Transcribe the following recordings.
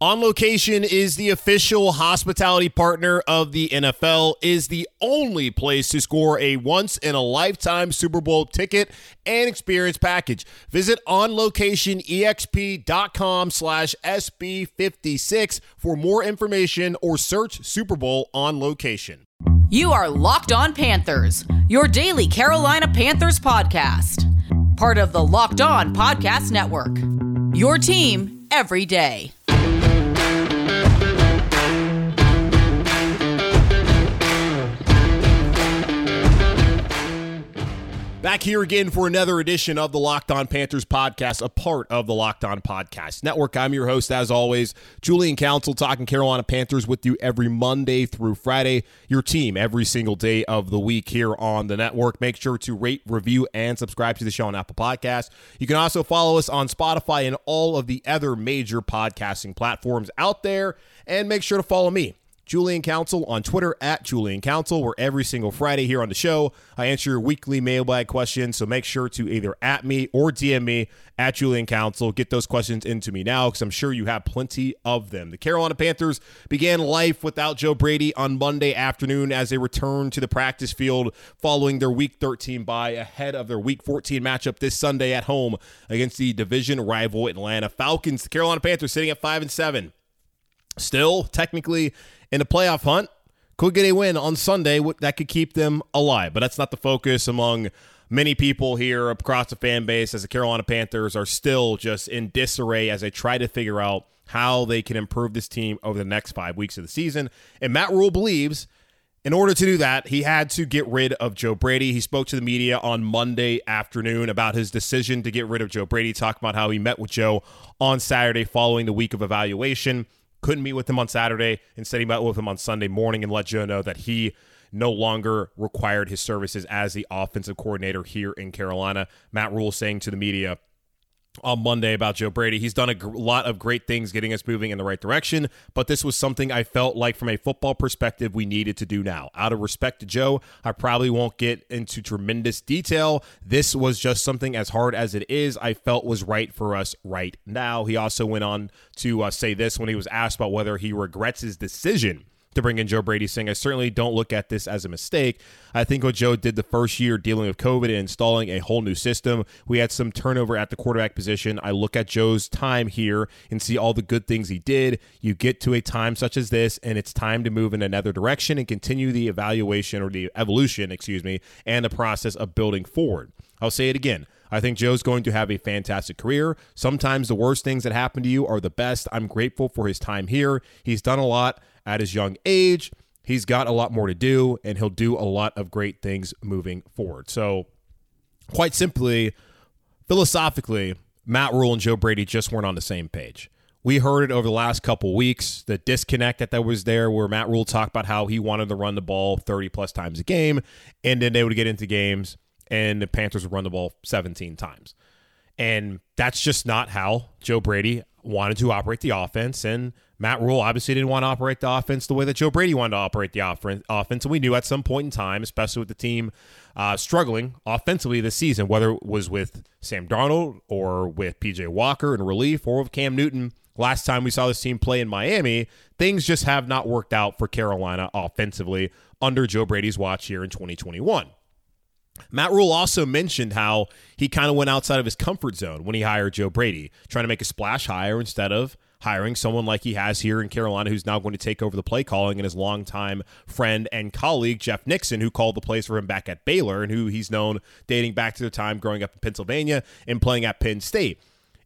On Location is the official hospitality partner of the NFL, is the only place to score a once in a lifetime Super Bowl ticket and experience package. Visit onlocationexp.com slash SB56 for more information or search Super Bowl on location. You are Locked On Panthers, your daily Carolina Panthers podcast. Part of the Locked On Podcast Network. Your team every day. Back here again for another edition of the Locked On Panthers podcast, a part of the Locked On Podcast Network. I'm your host, as always, Julian Council, talking Carolina Panthers with you every Monday through Friday. Your team every single day of the week here on the network. Make sure to rate, review, and subscribe to the show on Apple Podcasts. You can also follow us on Spotify and all of the other major podcasting platforms out there. And make sure to follow me Julian Council on Twitter at Julian Council, where every single Friday here on the show, I answer your weekly mailbag questions. So make sure to either at me or DM me at Julian Council. Get those questions into me now because I'm sure you have plenty of them. The Carolina Panthers began life without Joe Brady on Monday afternoon as they returned to the practice field following their Week 13 bye ahead of their Week 14 matchup this Sunday at home against the division rival Atlanta Falcons. The Carolina Panthers sitting at 5 and 7. Still, technically, in a playoff hunt, could get a win on Sunday that could keep them alive. But that's not the focus among many people here across the fan base as the Carolina Panthers are still just in disarray as they try to figure out how they can improve this team over the next five weeks of the season. And Matt Rhule believes in order to do that, he had to get rid of Joe Brady. He spoke to the media on Monday afternoon about his decision to get rid of Joe Brady, talking about how he met with Joe on Saturday following the week of evaluation couldn't meet with him on Saturday. Instead, he met with him on Sunday morning and let Joe know that he no longer required his services as the offensive coordinator here in Carolina. Matt Rhule saying to the media, on Monday about Joe Brady. He's done a gr- lot of great things getting us moving in the right direction, but this was something I felt like from a football perspective we needed to do now. Out of respect to Joe, I probably won't get into tremendous detail. This was just something as hard as it is, I felt was right for us right now. He also went on to uh, say this when he was asked about whether he regrets his decision to bring in Joe Brady, saying, I certainly don't look at this as a mistake. I think what Joe did the first year dealing with COVID and installing a whole new system, we had some turnover at the quarterback position. I look at Joe's time here and see all the good things he did. You get to a time such as this, and it's time to move in another direction and continue the evaluation or the evolution, excuse me, and the process of building forward. I'll say it again. I think Joe's going to have a fantastic career. Sometimes the worst things that happen to you are the best. I'm grateful for his time here. He's done a lot at his young age. He's got a lot more to do, and he'll do a lot of great things moving forward. So, quite simply, philosophically, Matt Rhule and Joe Brady just weren't on the same page. We heard it over the last couple weeks, the disconnect that, that was there, where Matt Rhule talked about how he wanted to run the ball 30 plus times a game, and then they would get into games and the Panthers would run the ball 17 times. And that's just not how Joe Brady wanted to operate the offense. And Matt Rhule obviously didn't want to operate the offense the way that Joe Brady wanted to operate the offense. And we knew at some point in time, especially with the team uh, struggling offensively this season, whether it was with Sam Darnold or with PJ Walker in relief or with Cam Newton. Last time we saw this team play in Miami, things just have not worked out for Carolina offensively under Joe Brady's watch here in 2021. Matt Rhule also mentioned how he kind of went outside of his comfort zone when he hired Joe Brady, trying to make a splash hire instead of hiring someone like he has here in Carolina who's now going to take over the play calling and his longtime friend and colleague Jeff Nixon who called the plays for him back at Baylor and who he's known dating back to the time growing up in Pennsylvania and playing at Penn State.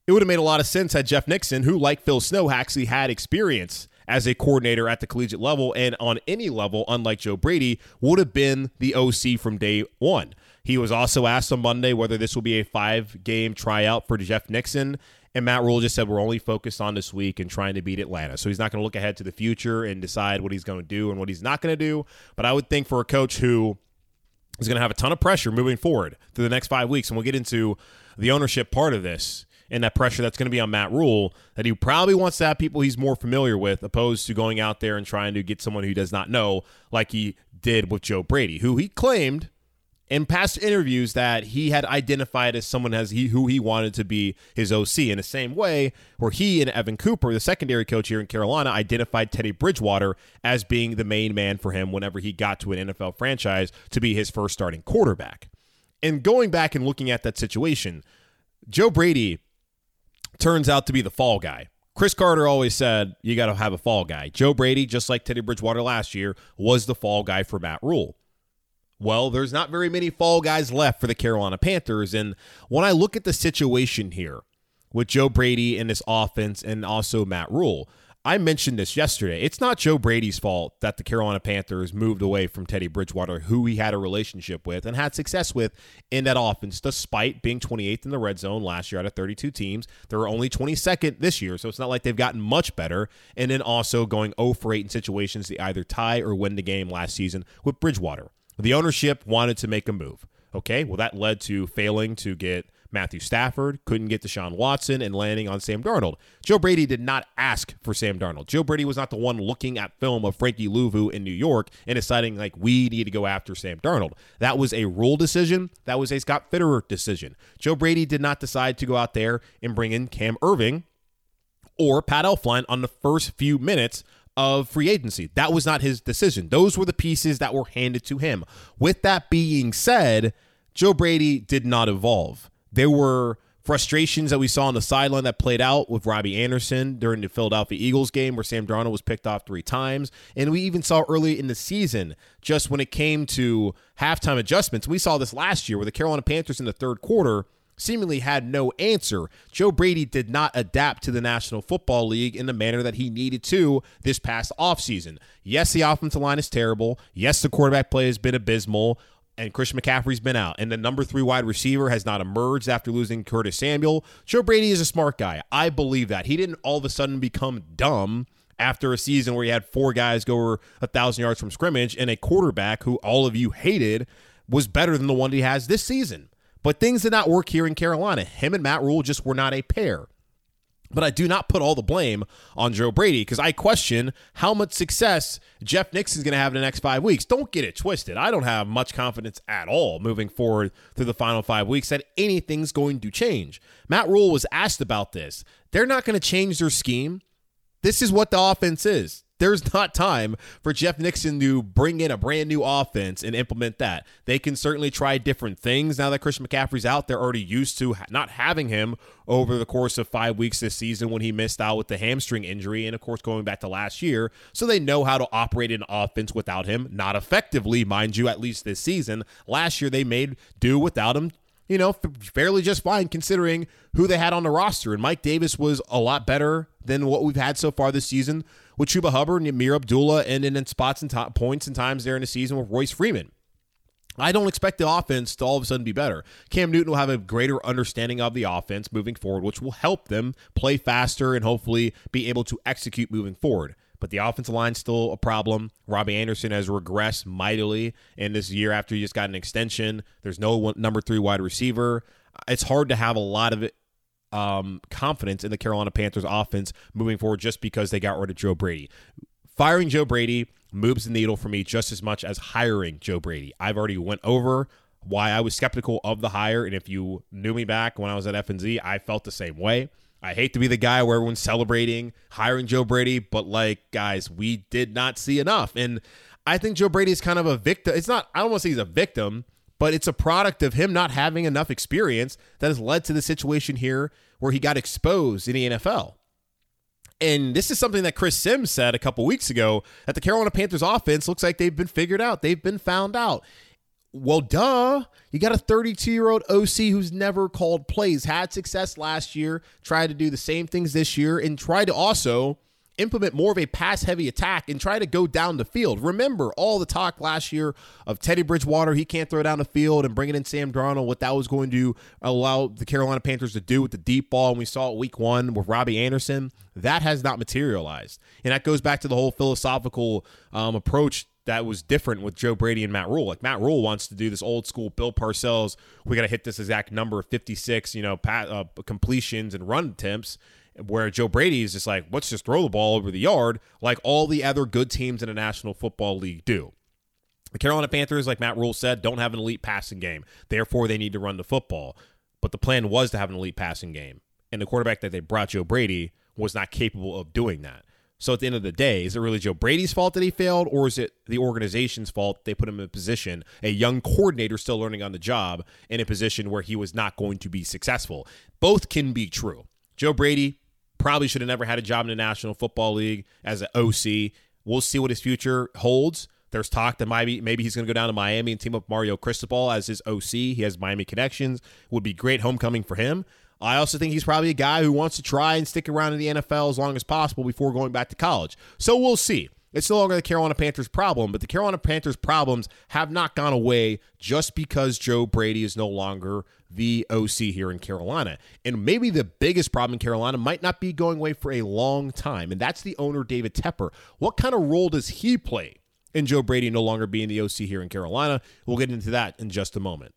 It would have made a lot of sense had Jeff Nixon, who like Phil Snow actually had experience as a coordinator at the collegiate level and on any level, unlike Joe Brady, would have been the OC from day one. He was also asked on Monday whether this will be a five game tryout for Jeff Nixon. And Matt Rhule just said we're only focused on this week and trying to beat Atlanta. So he's not going to look ahead to the future and decide what he's going to do and what he's not going to do. But I would think for a coach who is going to have a ton of pressure moving forward through the next five weeks, and we'll get into the ownership part of this and that pressure that's going to be on Matt Rhule, that he probably wants to have people he's more familiar with, opposed to going out there and trying to get someone who does not know, like he did with Joe Brady, who he claimed in past interviews that he had identified as someone as he who he wanted to be his OC in the same way where he and Evan Cooper, the secondary coach here in Carolina, identified Teddy Bridgewater as being the main man for him whenever he got to an NFL franchise to be his first starting quarterback. And going back and looking at that situation, Joe Brady turns out to be the fall guy. Cris Carter always said you got to have a fall guy. Joe Brady, just like Teddy Bridgewater last year, was the fall guy for Matt Rhule. Well, there's not very many fall guys left for the Carolina Panthers. And when I look at the situation here with Joe Brady and this offense and also Matt Rhule, I mentioned this yesterday. It's not Joe Brady's fault that the Carolina Panthers moved away from Teddy Bridgewater, who he had a relationship with and had success with in that offense, despite being 28th in the red zone last year out of 32 teams. They were only 22nd this year, so it's not like they've gotten much better. And then also going 0 for 8 in situations to either tie or win the game last season with Bridgewater. The ownership wanted to make a move. Okay, well, that led to failing to get Matthew Stafford, couldn't get Deshaun Watson, and landing on Sam Darnold. Joe Brady did not ask for Sam Darnold. Joe Brady was not the one looking at film of Frankie Luvu in New York and deciding, like, we need to go after Sam Darnold. That was a Rhule decision. That was a Scott Fitterer decision. Joe Brady did not decide to go out there and bring in Cam Erving or Pat Elflein on the first few minutes of free agency. That was not his decision. Those were the pieces that were handed to him. With that being said, Joe Brady did not evolve. There were frustrations that we saw on the sideline that played out with Robbie Anderson during the Philadelphia Eagles game where Sam Darnold was picked off three times. And we even saw early in the season, just when it came to halftime adjustments, we saw this last year where the Carolina Panthers in the third quarter seemingly had no answer. Joe Brady did not adapt to the National Football League in the manner that he needed to this past offseason. Yes, the offensive line is terrible. Yes, the quarterback play has been abysmal. And Christian McCaffrey's been out. And the number three wide receiver has not emerged after losing Curtis Samuel. Joe Brady is a smart guy. I believe that. He didn't all of a sudden become dumb after a season where he had four guys go over a thousand yards from scrimmage and a quarterback who all of you hated was better than the one he has this season. But things did not work here in Carolina. Him and Matt Rhule just were not a pair. But I do not put all the blame on Joe Brady because I question how much success Jeff Nixon's going to have in the next five weeks. Don't get it twisted. I don't have much confidence at all moving forward through the final five weeks that anything's going to change. Matt Rhule was asked about this. They're not going to change their scheme. This is what the offense is there's not time for Jeff Nixon to bring in a brand new offense and implement that. They can certainly try different things now that Christian McCaffrey's out. They're already used to not having him over the course of five weeks this season when he missed out with the hamstring injury, and of course, going back to last year. So they know how to operate an offense without him, not effectively, mind you, at least this season. Last year, they made do without him you know, fairly just fine considering who they had on the roster. And Mike Davis was a lot better than what we've had so far this season with Chuba Hubbard and Ameer Abdullah, and then in spots and points and times there in the season with Royce Freeman. I don't expect the offense to all of a sudden be better. Cam Newton will have a greater understanding of the offense moving forward, which will help them play faster and hopefully be able to execute moving forward but the offensive line's still a problem. Robbie Anderson has regressed mightily in this year after he just got an extension. There's no one, number three wide receiver. It's hard to have a lot of it, um, confidence in the Carolina Panthers offense moving forward just because they got rid of Joe Brady. Firing Joe Brady moves the needle for me just as much as hiring Joe Brady. I've already went over why I was skeptical of the hire, and if you knew me back when I was at FNZ, I felt the same way. I hate to be the guy where everyone's celebrating hiring Joe Brady, but like, guys, we did not see enough. And I think Joe Brady is kind of a victim. It's not, I don't want to say he's a victim, but it's a product of him not having enough experience that has led to the situation here where he got exposed in the NFL. And this is something that Chris Sims said a couple weeks ago that the Carolina Panthers offense looks like they've been figured out. They've been found out. Well, duh. You got a 32 year old OC who's never called plays, had success last year, tried to do the same things this year, and tried to also implement more of a pass heavy attack and try to go down the field. Remember all the talk last year of Teddy Bridgewater, he can't throw down the field and bringing in Sam Darnold, what that was going to allow the Carolina Panthers to do with the deep ball. And we saw it week one with Robbie Anderson. That has not materialized. And that goes back to the whole philosophical um, approach that was different with Joe Brady and Matt Rhule. Like Matt Rhule wants to do this old school Bill Parcells. We got to hit this exact number of 56, you know, pat, uh, completions and run attempts. Where Joe Brady is just like, let's just throw the ball over the yard, like all the other good teams in the National Football League do. The Carolina Panthers, like Matt Rhule said, don't have an elite passing game. Therefore, they need to run the football. But the plan was to have an elite passing game. And the quarterback that they brought, Joe Brady, was not capable of doing that. So at the end of the day, is it really Joe Brady's fault that he failed, or is it the organization's fault they put him in a position, a young coordinator still learning on the job, in a position where he was not going to be successful? Both can be true. Joe Brady probably should have never had a job in the National Football League as an OC. We'll see what his future holds. There's talk that maybe maybe he's going to go down to Miami and team up Mario Cristobal as his OC. He has Miami connections. Would be great homecoming for him. I also think he's probably a guy who wants to try and stick around in the NFL as long as possible before going back to college. So we'll see. It's no longer the Carolina Panthers' problem, but the Carolina Panthers' problems have not gone away just because Joe Brady is no longer the OC here in Carolina. And maybe the biggest problem in Carolina might not be going away for a long time, and that's the owner, David Tepper. What kind of role does he play in Joe Brady no longer being the OC here in Carolina? We'll get into that in just a moment.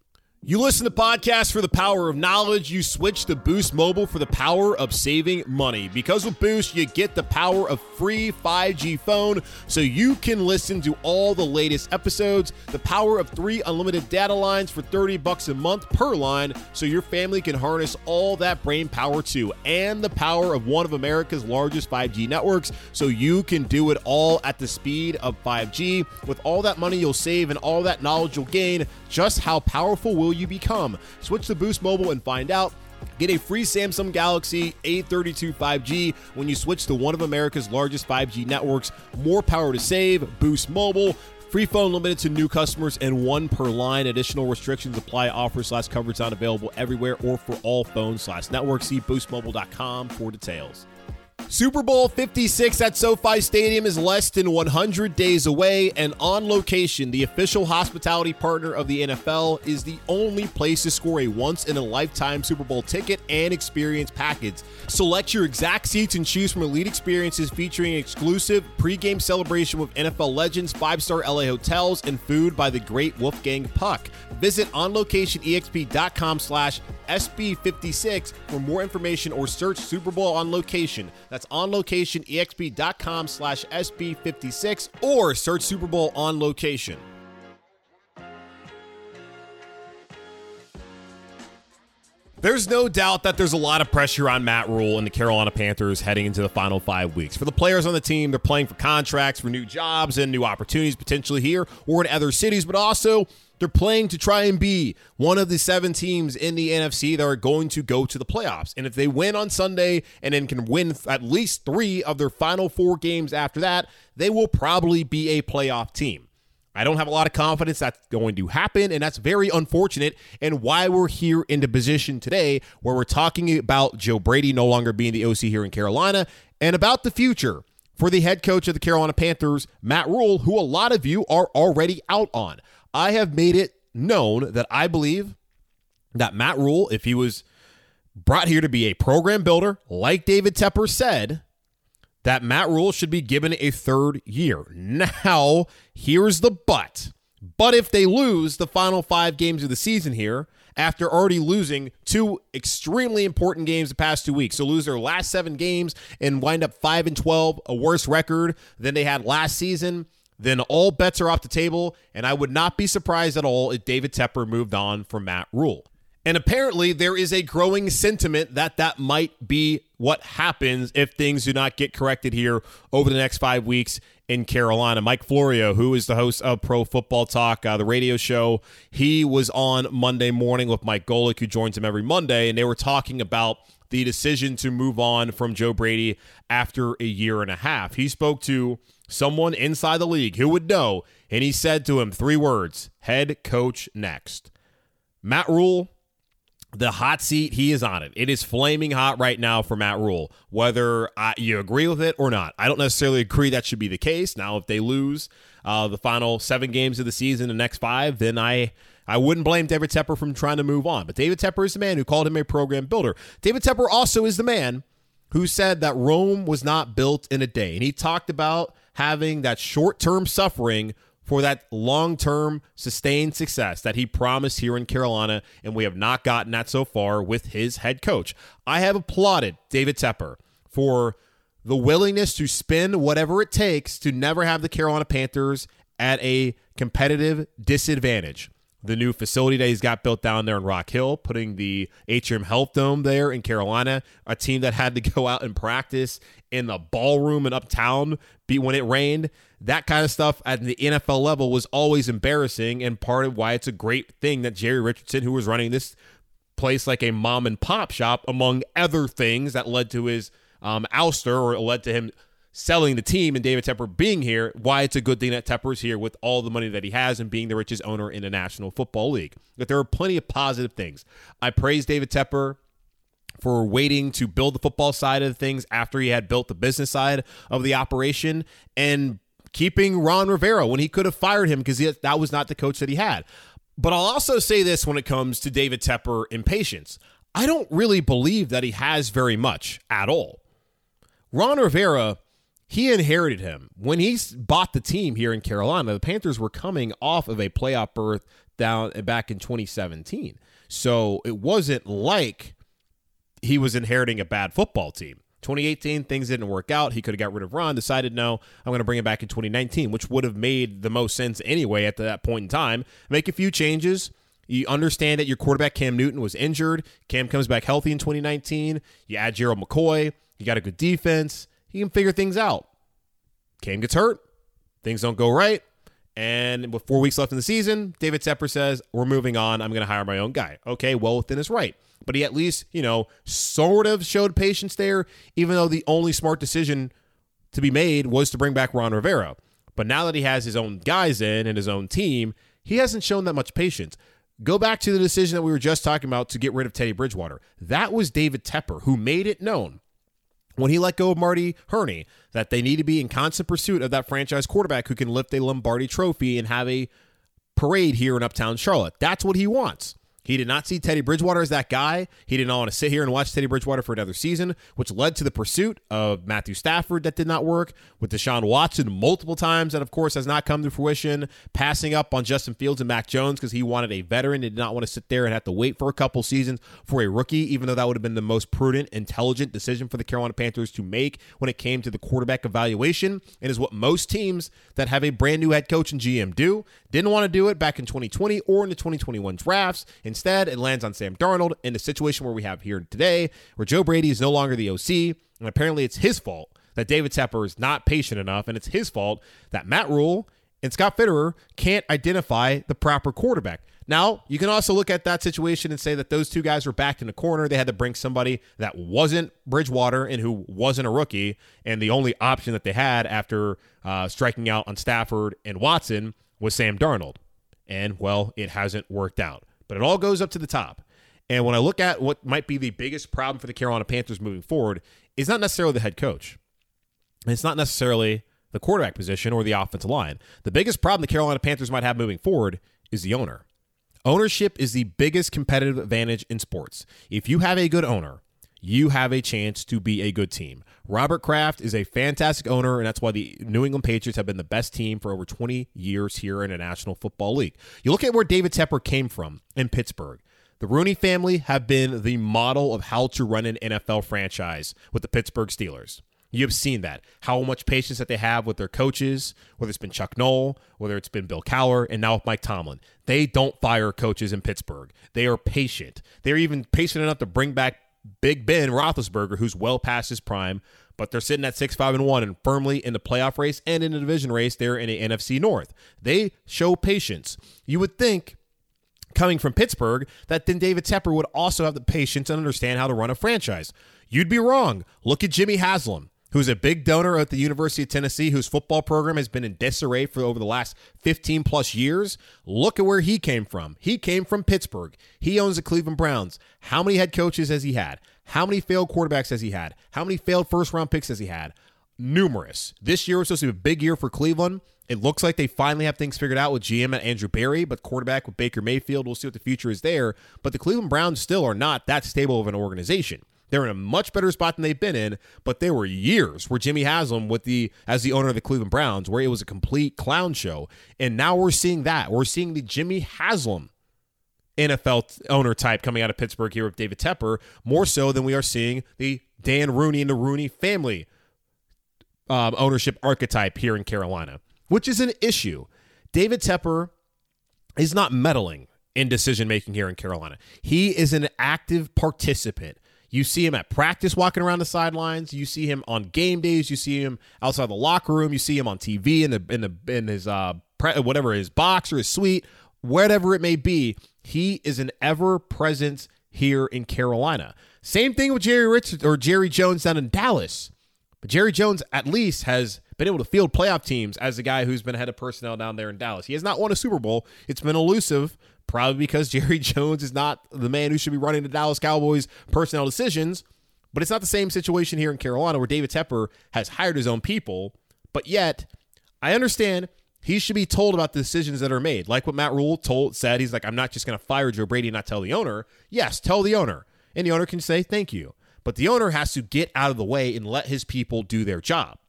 You listen to podcasts for the power of knowledge. You switch to Boost Mobile for the power of saving money. Because with Boost, you get the power of free 5G phone so you can listen to all the latest episodes, the power of three unlimited data lines for 30 bucks a month per line so your family can harness all that brain power too, and the power of one of America's largest 5G networks so you can do it all at the speed of 5G. With all that money you'll save and all that knowledge you'll gain, just how powerful will you become? Switch to Boost Mobile and find out. Get a free Samsung Galaxy A32 5G when you switch to one of America's largest 5G networks. More power to save. Boost Mobile. Free phone limited to new customers and one per line. Additional restrictions apply. Offer slash coverage not available everywhere or for all phones slash networks. See boostmobile.com for details. Super Bowl 56 at SoFi Stadium is less than 100 days away, and On Location, the official hospitality partner of the NFL, is the only place to score a once in a lifetime Super Bowl ticket and experience package. Select your exact seats and choose from elite experiences featuring exclusive pregame celebration with NFL legends, five star LA hotels, and food by the great Wolfgang Puck. Visit onlocationexp.com slash SB56 for more information or search Super Bowl on location. That's onlocationexp.com slash SB56 or search Super Bowl on location. There's no doubt that there's a lot of pressure on Matt Rhule and the Carolina Panthers heading into the final five weeks. For the players on the team, they're playing for contracts, for new jobs, and new opportunities potentially here or in other cities, but also they're playing to try and be one of the seven teams in the NFC that are going to go to the playoffs. And if they win on Sunday and then can win at least three of their final four games after that, they will probably be a playoff team. I don't have a lot of confidence that's going to happen, and that's very unfortunate. And why we're here in the position today where we're talking about Joe Brady no longer being the OC here in Carolina and about the future for the head coach of the Carolina Panthers, Matt Rhule, who a lot of you are already out on. I have made it known that I believe that Matt Rhule, if he was brought here to be a program builder, like David Tepper said, that Matt Rhule should be given a third year. Now, here's the but. But if they lose the final five games of the season here, after already losing two extremely important games the past two weeks, so lose their last seven games and wind up five and twelve, a worse record than they had last season, then all bets are off the table. And I would not be surprised at all if David Tepper moved on from Matt Rhule. And apparently, there is a growing sentiment that that might be what happens if things do not get corrected here over the next five weeks in Carolina. Mike Florio, who is the host of Pro Football Talk, uh, the radio show, he was on Monday morning with Mike Golic, who joins him every Monday, and they were talking about the decision to move on from Joe Brady after a year and a half. He spoke to someone inside the league who would know, and he said to him three words head coach next. Matt Rhule the hot seat, he is on it. It is flaming hot right now for Matt Rhule, whether I, you agree with it or not. I don't necessarily agree that should be the case. Now, if they lose uh, the final seven games of the season, the next five, then I. I wouldn't blame David Tepper from trying to move on. But David Tepper is the man who called him a program builder. David Tepper also is the man who said that Rome was not built in a day. And he talked about having that short term suffering for that long term sustained success that he promised here in Carolina, and we have not gotten that so far with his head coach. I have applauded David Tepper for the willingness to spend whatever it takes to never have the Carolina Panthers at a competitive disadvantage the new facility that he's got built down there in Rock Hill, putting the Atrium Health Dome there in Carolina, a team that had to go out and practice in the ballroom and uptown be when it rained. That kind of stuff at the NFL level was always embarrassing and part of why it's a great thing that Jerry Richardson, who was running this place like a mom and pop shop, among other things that led to his um, ouster or led to him selling the team and David Tepper being here, why it's a good thing that Tepper is here with all the money that he has and being the richest owner in the National Football League. That there are plenty of positive things. I praise David Tepper for waiting to build the football side of things after he had built the business side of the operation and keeping Ron Rivera when he could have fired him because that was not the coach that he had. But I'll also say this when it comes to David Tepper impatience. I don't really believe that he has very much at all. Ron Rivera he inherited him when he bought the team here in Carolina. The Panthers were coming off of a playoff berth down eh, back in 2017, so it wasn't like he was inheriting a bad football team. 2018, things didn't work out. He could have got rid of Ron, decided, no, I'm going to bring him back in 2019, which would have made the most sense anyway at that point in time. Make a few changes. You understand that your quarterback, Cam Newton, was injured. Cam comes back healthy in 2019. You add Gerald McCoy. You got a good defense he can figure things out. Cam gets hurt, things don't go right, and with four weeks left in the season, David Tepper says, We're moving on. I'm going to hire my own guy. Okay, well within his right. But he at least, you know, sort of showed patience there, even though the only smart decision to be made was to bring back Ron Rivera. But now that he has his own guys in and his own team, he hasn't shown that much patience. Go back to the decision that we were just talking about to get rid of Teddy Bridgewater. That was David Tepper who made it known when he let go of Marty Hurney that they need to be in constant pursuit of that franchise quarterback who can lift a Lombardi trophy and have a parade here in Uptown Charlotte. That's what he wants. He did not see Teddy Bridgewater as that guy. He did not want to sit here and watch Teddy Bridgewater for another season, which led to the pursuit of Matthew Stafford that did not work, with Deshaun Watson multiple times that, of course, has not come to fruition, passing up on Justin Fields and Mac Jones because he wanted a veteran. He did not want to sit there and have to wait for a couple seasons for a rookie, even though that would have been the most prudent, intelligent decision for the Carolina Panthers to make when it came to the quarterback evaluation, and is what most teams that have a brand new head coach and GM do. Didn't want to do it back in 2020 or in the 2021 drafts. Instead, it lands on Sam Darnold in the situation where we have here today, where Joe Brady is no longer the OC, and apparently it's his fault that David Tepper is not patient enough, and it's his fault that Matt Rhule and Scott Fitterer can't identify the proper quarterback. Now, you can also look at that situation and say that those two guys were backed in a corner. They had to bring somebody that wasn't Bridgewater and who wasn't a rookie. And the only option that they had after uh, striking out on Stafford and Watson was Sam Darnold. And, well, it hasn't worked out. But it all goes up to the top. And when I look at what might be the biggest problem for the Carolina Panthers moving forward, it's not necessarily the head coach. It's not necessarily the quarterback position or the offensive line. The biggest problem the Carolina Panthers might have moving forward is the owner. Ownership is the biggest competitive advantage in sports. If you have a good owner, you have a chance to be a good team. Robert Kraft is a fantastic owner, and that's why the New England Patriots have been the best team for over 20 years here in the National Football League. You look at where David Tepper came from in Pittsburgh. The Rooney family have been the model of how to run an NFL franchise with the Pittsburgh Steelers. You have seen that. How much patience that they have with their coaches, whether it's been Chuck Noll, whether it's been Bill Cowher, and now with Mike Tomlin. They don't fire coaches in Pittsburgh. They are patient. They're even patient enough to bring back Big Ben Roethlisberger, who's well past his prime, but they're sitting at six, five, and one, and firmly in the playoff race and in the division race. They're in the NFC North. They show patience. You would think, coming from Pittsburgh, that then David Tepper would also have the patience and understand how to run a franchise. You'd be wrong. Look at Jimmy Haslam who's a big donor at the University of Tennessee, whose football program has been in disarray for over the last 15 plus years. Look at where he came from. He came from Pittsburgh. He owns the Cleveland Browns. How many head coaches has he had? How many failed quarterbacks has he had? How many failed first round picks has he had? Numerous. This year was supposed to be a big year for Cleveland. It looks like they finally have things figured out with GM and Andrew Berry, but quarterback with Baker Mayfield. We'll see what the future is there. But the Cleveland Browns still are not that stable of an organization. They're in a much better spot than they've been in, but there were years where Jimmy Haslam with the as the owner of the Cleveland Browns where it was a complete clown show. And now we're seeing that. We're seeing the Jimmy Haslam NFL owner type coming out of Pittsburgh here with David Tepper, more so than we are seeing the Dan Rooney and the Rooney family um, ownership archetype here in Carolina, which is an issue. David Tepper is not meddling in decision making here in Carolina. He is an active participant. You see him at practice walking around the sidelines. You see him on game days. You see him outside the locker room. You see him on TV in the in the in his uh pre- whatever his box or his suite, whatever it may be. He is an ever presence here in Carolina. Same thing with Jerry Richards or Jerry Jones down in Dallas. But Jerry Jones at least has been able to field playoff teams as a guy who's been head of personnel down there in Dallas. He has not won a Super Bowl. It's been elusive, probably because Jerry Jones is not the man who should be running the Dallas Cowboys personnel decisions. But it's not the same situation here in Carolina where David Tepper has hired his own people. But yet, I understand he should be told about the decisions that are made. Like what Matt Rhule told said, he's like, I'm not just going to fire Joe Brady and not tell the owner. Yes, tell the owner. And the owner can say, thank you. But the owner has to get out of the way and let his people do their job.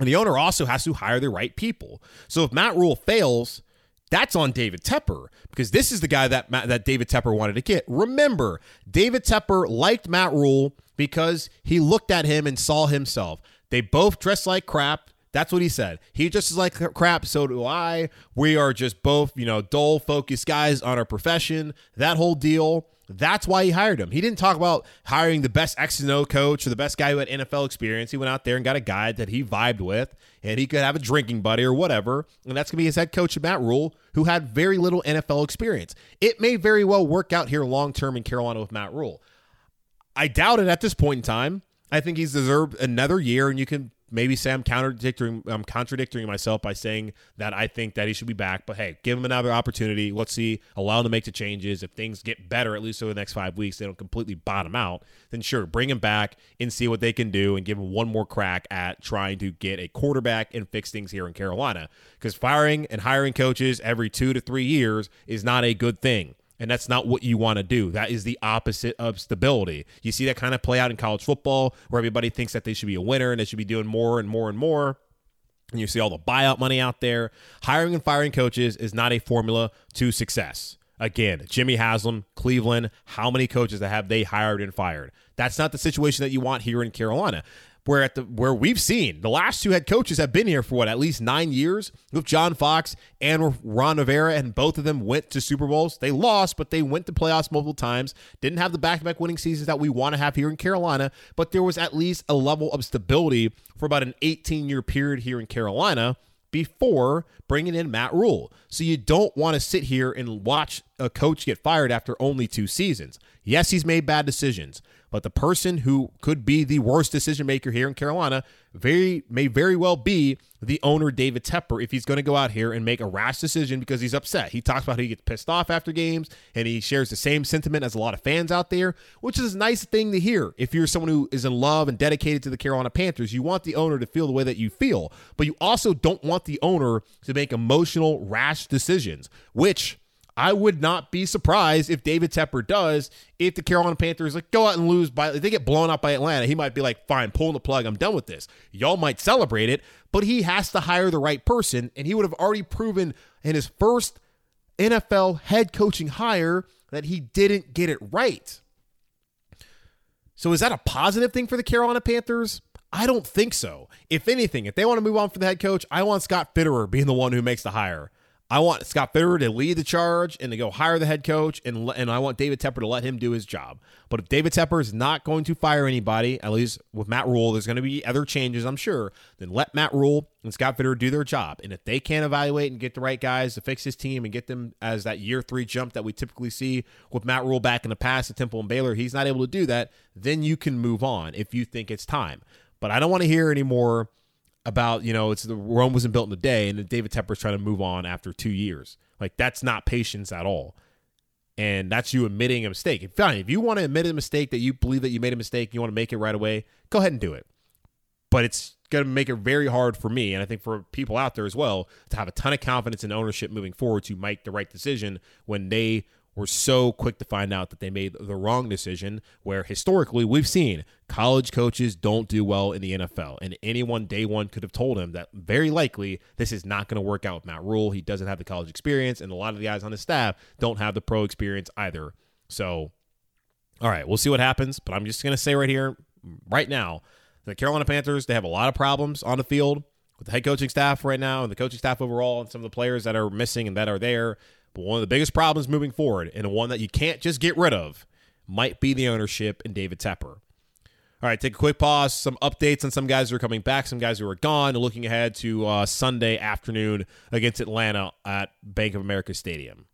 And the owner also has to hire the right people. So if Matt Rhule fails, that's on David Tepper because this is the guy that that David Tepper wanted to get. Remember, David Tepper liked Matt Rhule because he looked at him and saw himself. They both dress like crap. That's what he said. He just is like crap, so do I. We are just both, you know, dull, focused guys on our profession. That whole deal. That's why he hired him. He didn't talk about hiring the best X and O coach or the best guy who had NFL experience. He went out there and got a guy that he vibed with, and he could have a drinking buddy or whatever. And that's going to be his head coach, Matt Rhule, who had very little NFL experience. It may very well work out here long term in Carolina with Matt Rhule. I doubt it at this point in time. I think he's deserved another year, and you can maybe say I'm contradicting I'm contradicting myself by saying that I think that he should be back. But hey, give him another opportunity. Let's see, allow him to make the changes. If things get better, at least over the next five weeks, they don't completely bottom out, then sure, bring him back and see what they can do and give him one more crack at trying to get a quarterback and fix things here in Carolina. Because firing and hiring coaches every two to three years is not a good thing. And that's not what you want to do. That is the opposite of stability. You see that kind of play out in college football where everybody thinks that they should be a winner and they should be doing more and more and more. And you see all the buyout money out there. Hiring and firing coaches is not a formula to success. Again, Jimmy Haslam, Cleveland, how many coaches have they hired and fired? That's not the situation that you want here in Carolina where at the where we've seen the last two head coaches have been here for what at least nine years with John Fox and Ron Rivera, and both of them went to Super Bowls. They lost, but they went to playoffs multiple times. Didn't have the back-to-back winning seasons that we want to have here in Carolina, but there was at least a level of stability for about an 18-year period here in Carolina before bringing in Matt Rhule. So you don't want to sit here and watch a coach get fired after only two seasons. Yes, he's made bad decisions, but the person who could be the worst decision maker here in Carolina very may very well be the owner David Tepper if he's going to go out here and make a rash decision because he's upset. He talks about how he gets pissed off after games and he shares the same sentiment as a lot of fans out there, which is a nice thing to hear. If you're someone who is in love and dedicated to the Carolina Panthers, you want the owner to feel the way that you feel, but you also don't want the owner to make emotional rash decisions, which I would not be surprised if David Tepper does. If the Carolina Panthers like go out and lose by, if they get blown up by Atlanta, he might be like, "Fine, pulling the plug. I'm done with this." Y'all might celebrate it, but he has to hire the right person, and he would have already proven in his first NFL head coaching hire that he didn't get it right. So is that a positive thing for the Carolina Panthers? I don't think so. If anything, if they want to move on for the head coach, I want Scott Fitterer being the one who makes the hire. I want Scott Fitterer to lead the charge and to go hire the head coach, and and I want David Tepper to let him do his job. But if David Tepper is not going to fire anybody, at least with Matt Rhule, there's going to be other changes, I'm sure. Then let Matt Rhule and Scott Fitterer do their job. And if they can't evaluate and get the right guys to fix his team and get them as that year three jump that we typically see with Matt Rhule back in the past at Temple and Baylor, he's not able to do that. Then you can move on if you think it's time. But I don't want to hear anymore about, you know, it's the Rome wasn't built in a day and David Tepper's trying to move on after two years. Like that's not patience at all. And that's you admitting a mistake. Fine, if you want to admit a mistake that you believe that you made a mistake, you want to make it right away, go ahead and do it. But it's going to make it very hard for me, and I think for people out there as well, to have a ton of confidence in ownership moving forward to make the right decision when they were so quick to find out that they made the wrong decision. Where historically we've seen college coaches don't do well in the NFL, and anyone day one could have told him that very likely this is not going to work out with Matt Rhule He doesn't have the college experience, and a lot of the guys on his staff don't have the pro experience either. So, all right, we'll see what happens. But I'm just going to say right here, right now, the Carolina Panthers they have a lot of problems on the field with the head coaching staff right now and the coaching staff overall and some of the players that are missing and that are there. But one of the biggest problems moving forward, and one that you can't just get rid of, might be the ownership and David Tepper. All right, take a quick pause. Some updates on some guys who are coming back, some guys who are gone, looking ahead to uh, Sunday afternoon against Atlanta at Bank of America Stadium.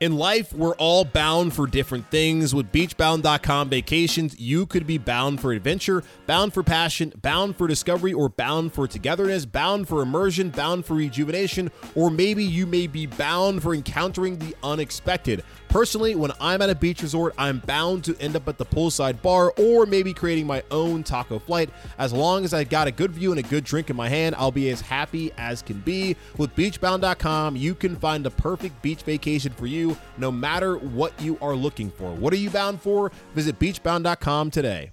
In life, we're all bound for different things. With beachbound.com vacations, you could be bound for adventure, bound for passion, bound for discovery, or bound for togetherness, bound for immersion, bound for rejuvenation, or maybe you may be bound for encountering the unexpected. Personally, when I'm at a beach resort, I'm bound to end up at the poolside bar or maybe creating my own taco flight. As long as I got a good view and a good drink in my hand, I'll be as happy as can be. With beachbound.com, you can find the perfect beach vacation for you no matter what you are looking for. What are you bound for? Visit beachbound.com today.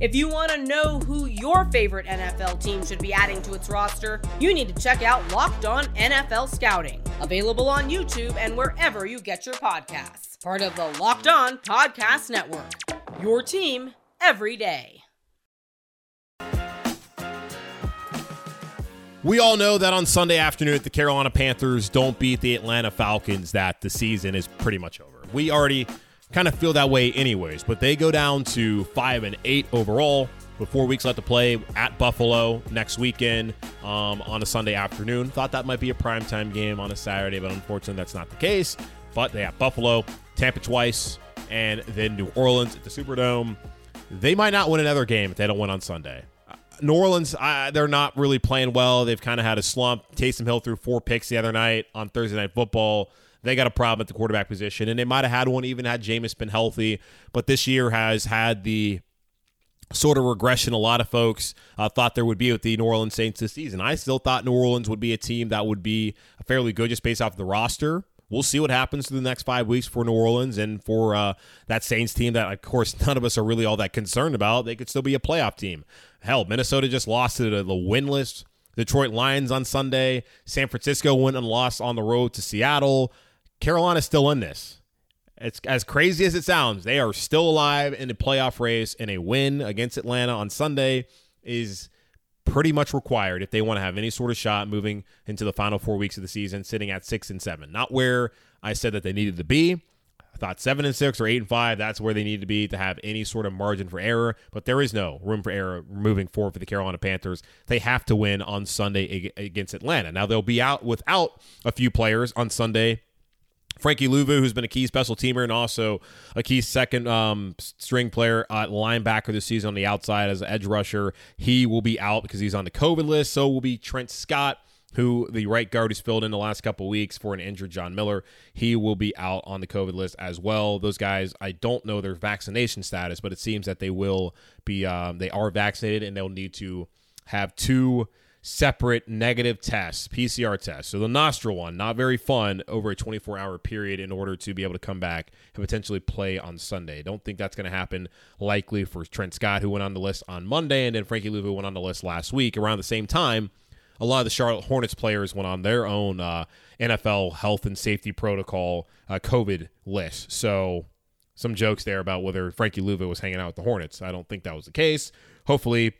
If you want to know who your favorite NFL team should be adding to its roster, you need to check out Locked On NFL Scouting, available on YouTube and wherever you get your podcasts. Part of the Locked On Podcast Network. Your team every day. We all know that on Sunday afternoon, if the Carolina Panthers don't beat the Atlanta Falcons, that the season is pretty much over. We already kind of feel that way anyways. But they go down to five and eight overall with four weeks left to play at Buffalo next weekend um, on a Sunday afternoon. Thought that might be a primetime game on a Saturday, but unfortunately that's not the case. But they have Buffalo, Tampa twice, and then New Orleans at the Superdome. They might not win another game if they don't win on Sunday. Uh, New Orleans, uh, they're not really playing well. They've kind of had a slump. Taysom Hill threw four picks the other night on Thursday Night Football they got a problem at the quarterback position, and they might have had one even had Jameis been healthy. But this year has had the sort of regression a lot of folks uh, thought there would be with the New Orleans Saints this season. I still thought New Orleans would be a team that would be fairly good just based off the roster. We'll see what happens through the next five weeks for New Orleans and for uh, that Saints team that, of course, none of us are really all that concerned about. They could still be a playoff team. Hell, Minnesota just lost to the, winless Detroit Lions on Sunday. San Francisco went and lost on the road to Seattle. Carolina's still in this. It's as crazy as it sounds. They are still alive in the playoff race, and a win against Atlanta on Sunday is pretty much required if they want to have any sort of shot moving into the final four weeks of the season, sitting at six and seven. Not where I said that they needed to be. I thought seven and six or eight and five, that's where they need to be to have any sort of margin for error. But there is no room for error moving forward for the Carolina Panthers. They have to win on Sunday against Atlanta. Now they'll be out without a few players on Sunday Frankie Luvu, who's been a key special teamer and also a key second um, string player at linebacker this season on the outside as an edge rusher, he will be out because he's on the COVID list. So will be Trent Scott, who the right guard who's filled in the last couple weeks for an injured John Miller. He will be out on the COVID list as well. Those guys, I don't know their vaccination status, but it seems that they will be. Um, they are vaccinated and they'll need to have two separate negative tests, PCR tests. So the nostril one, not very fun over a 24 hour period in order to be able to come back and potentially play on Sunday. Don't think that's going to happen likely for Trent Scott, who went on the list on Monday, and then Frankie Luvu went on the list last week around the same time. A lot of the Charlotte Hornets players went on their own uh, NFL health and safety protocol uh, COVID list. So some jokes there about whether Frankie Luvu was hanging out with the Hornets. I don't think that was the case. Hopefully,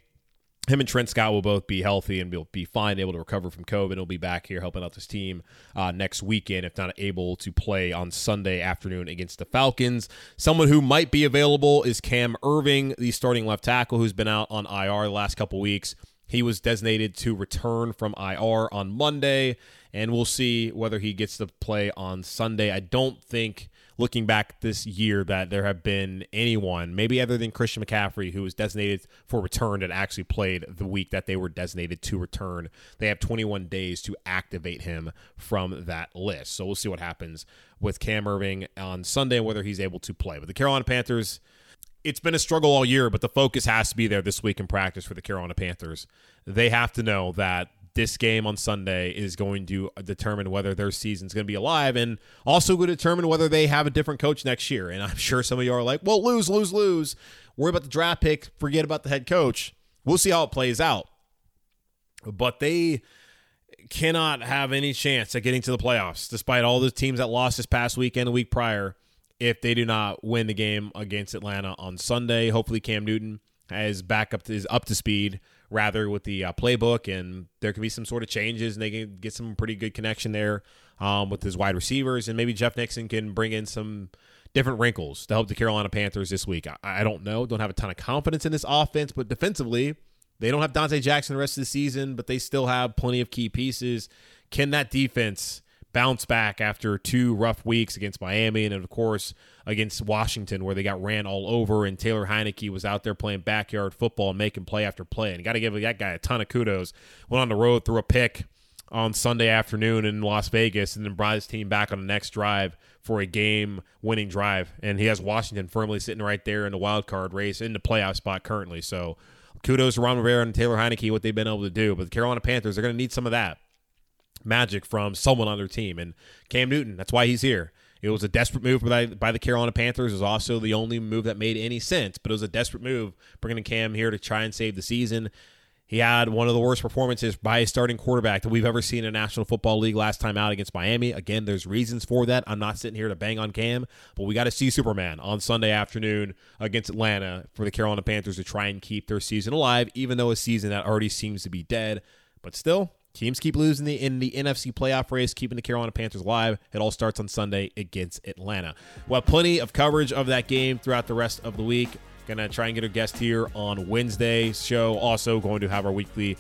him and Trent Scott will both be healthy and will be fine, able to recover from COVID. He'll be back here helping out this team uh, next weekend, if not able to play on Sunday afternoon against the Falcons. Someone who might be available is Cam Erving, the starting left tackle, who's been out on IR the last couple weeks. He was designated to return from IR on Monday, and we'll see whether he gets to play on Sunday. I don't think looking back this year that there have been anyone, maybe other than Christian McCaffrey, who was designated for return and actually played the week that they were designated to return. They have 21 days to activate him from that list. So we'll see what happens with Cam Erving on Sunday and whether he's able to play. But the Carolina Panthers it's been a struggle all year, but the focus has to be there this week in practice for the Carolina Panthers. They have to know that this game on Sunday is going to determine whether their season's going to be alive and also to determine whether they have a different coach next year. And I'm sure some of you are like, well, lose, lose, lose. Worry about the draft pick, forget about the head coach. We'll see how it plays out. But they cannot have any chance at getting to the playoffs, despite all the teams that lost this past weekend, the week prior, if they do not win the game against Atlanta on Sunday. Hopefully, Cam Newton is back up to, is up to speed rather with the uh, playbook, and there could be some sort of changes, and they can get some pretty good connection there um, with his wide receivers, and maybe Jeff Nixon can bring in some different wrinkles to help the Carolina Panthers this week. I, I don't know, don't have a ton of confidence in this offense, but defensively, they don't have Donte Jackson the rest of the season, but they still have plenty of key pieces. Can that defense? Bounce back after two rough weeks against Miami and, of course, against Washington, where they got ran all over. And Taylor Heinicke was out there playing backyard football and making play after play. And got to give that guy a ton of kudos. Went on the road, threw a pick on Sunday afternoon in Las Vegas, and then brought his team back on the next drive for a game winning drive. And he has Washington firmly sitting right there in the wild card race in the playoff spot currently. So kudos to Ron Rivera and Taylor Heinicke, what they've been able to do. But the Carolina Panthers are going to need some of that magic from someone on their team. And Cam Newton, that's why he's here. It was a desperate move by, by the Carolina Panthers. It was also the only move that made any sense, but it was a desperate move bringing Cam here to try and save the season. He had one of the worst performances by a starting quarterback that we've ever seen in a National Football League last time out against Miami. Again, there's reasons for that. I'm not sitting here to bang on Cam, but we got to see Superman on Sunday afternoon against Atlanta for the Carolina Panthers to try and keep their season alive, even though a season that already seems to be dead. But still, Teams keep losing the, in the NFC playoff race, keeping the Carolina Panthers alive. It all starts on Sunday against Atlanta. We'll have plenty of coverage of that game throughout the rest of the week. Gonna try and get a guest here on Wednesday's show. Also, going to have our weekly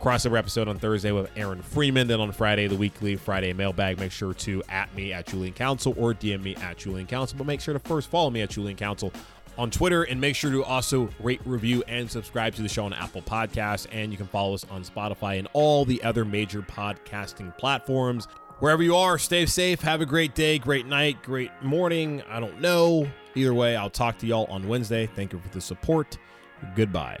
crossover episode on Thursday with Aaron Freeman. Then on Friday, the weekly Friday mailbag. Make sure to at me at Julian Council or DM me at Julian Council. But make sure to first follow me at Julian Council on Twitter. And make sure to also rate, review, and subscribe to the show on Apple Podcasts. And you can follow us on Spotify and all the other major podcasting platforms. Wherever you are, stay safe. Have a great day, great night, great morning. I don't know. Either way, I'll talk to y'all on Wednesday. Thank you for the support. Goodbye.